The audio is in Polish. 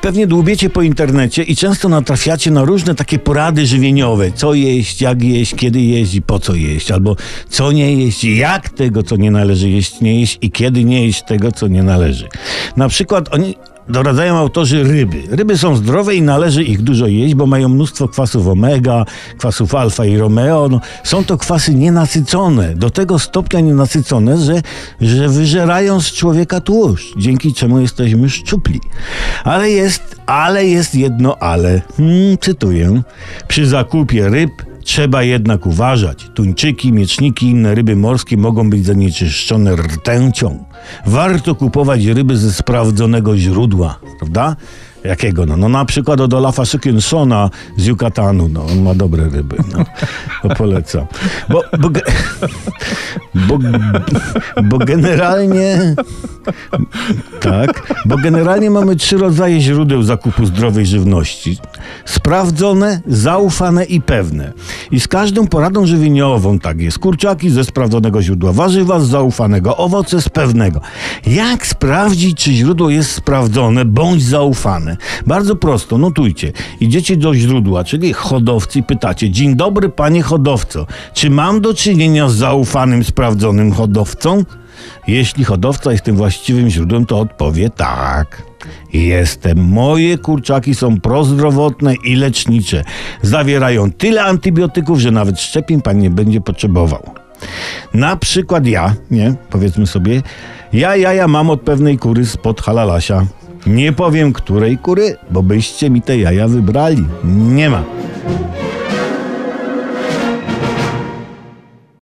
Pewnie dłubiecie po internecie i często natrafiacie na różne takie porady żywieniowe. Co jeść, jak jeść, kiedy jeść i po co jeść. Albo co nie jeść, jak tego, co nie należy jeść, nie jeść i kiedy nie jeść tego, co nie należy. Na przykład oni doradzają autorzy ryby. Ryby są zdrowe i należy ich dużo jeść, bo mają mnóstwo kwasów omega, kwasów alfa i romeo. No, są to kwasy nienasycone, do tego stopnia nienasycone, że, że wyżerają z człowieka tłuszcz, dzięki czemu jesteśmy szczupli. Ale jest, ale jest jedno ale. Hmm, cytuję. Przy zakupie ryb Trzeba jednak uważać. Tuńczyki, mieczniki i inne ryby morskie mogą być zanieczyszczone rtęcią. Warto kupować ryby ze sprawdzonego źródła, prawda? Jakiego? No, no na przykład od Olafa Szykinsona z Yucatanu. No, on ma dobre ryby. No, to polecam. Bo, bo, bo, bo generalnie tak, bo generalnie mamy trzy rodzaje źródeł zakupu zdrowej żywności. Sprawdzone, zaufane i pewne. I z każdą poradą żywieniową tak jest. Kurczaki ze sprawdzonego źródła, warzywa z zaufanego, owoce z pewnego. Jak sprawdzić, czy źródło jest sprawdzone bądź zaufane? Bardzo prosto, notujcie. Idziecie do źródła, czyli hodowcy pytacie, dzień dobry panie hodowco, czy mam do czynienia z zaufanym, sprawdzonym hodowcą? Jeśli hodowca jest tym właściwym źródłem, to odpowie tak. Jestem. Moje kurczaki są prozdrowotne i lecznicze. Zawierają tyle antybiotyków, że nawet szczepień pan nie będzie potrzebował. Na przykład ja, nie, powiedzmy sobie, ja jaja mam od pewnej kury spod halalasia. Nie powiem której kury, bo byście mi te jaja wybrali. Nie ma.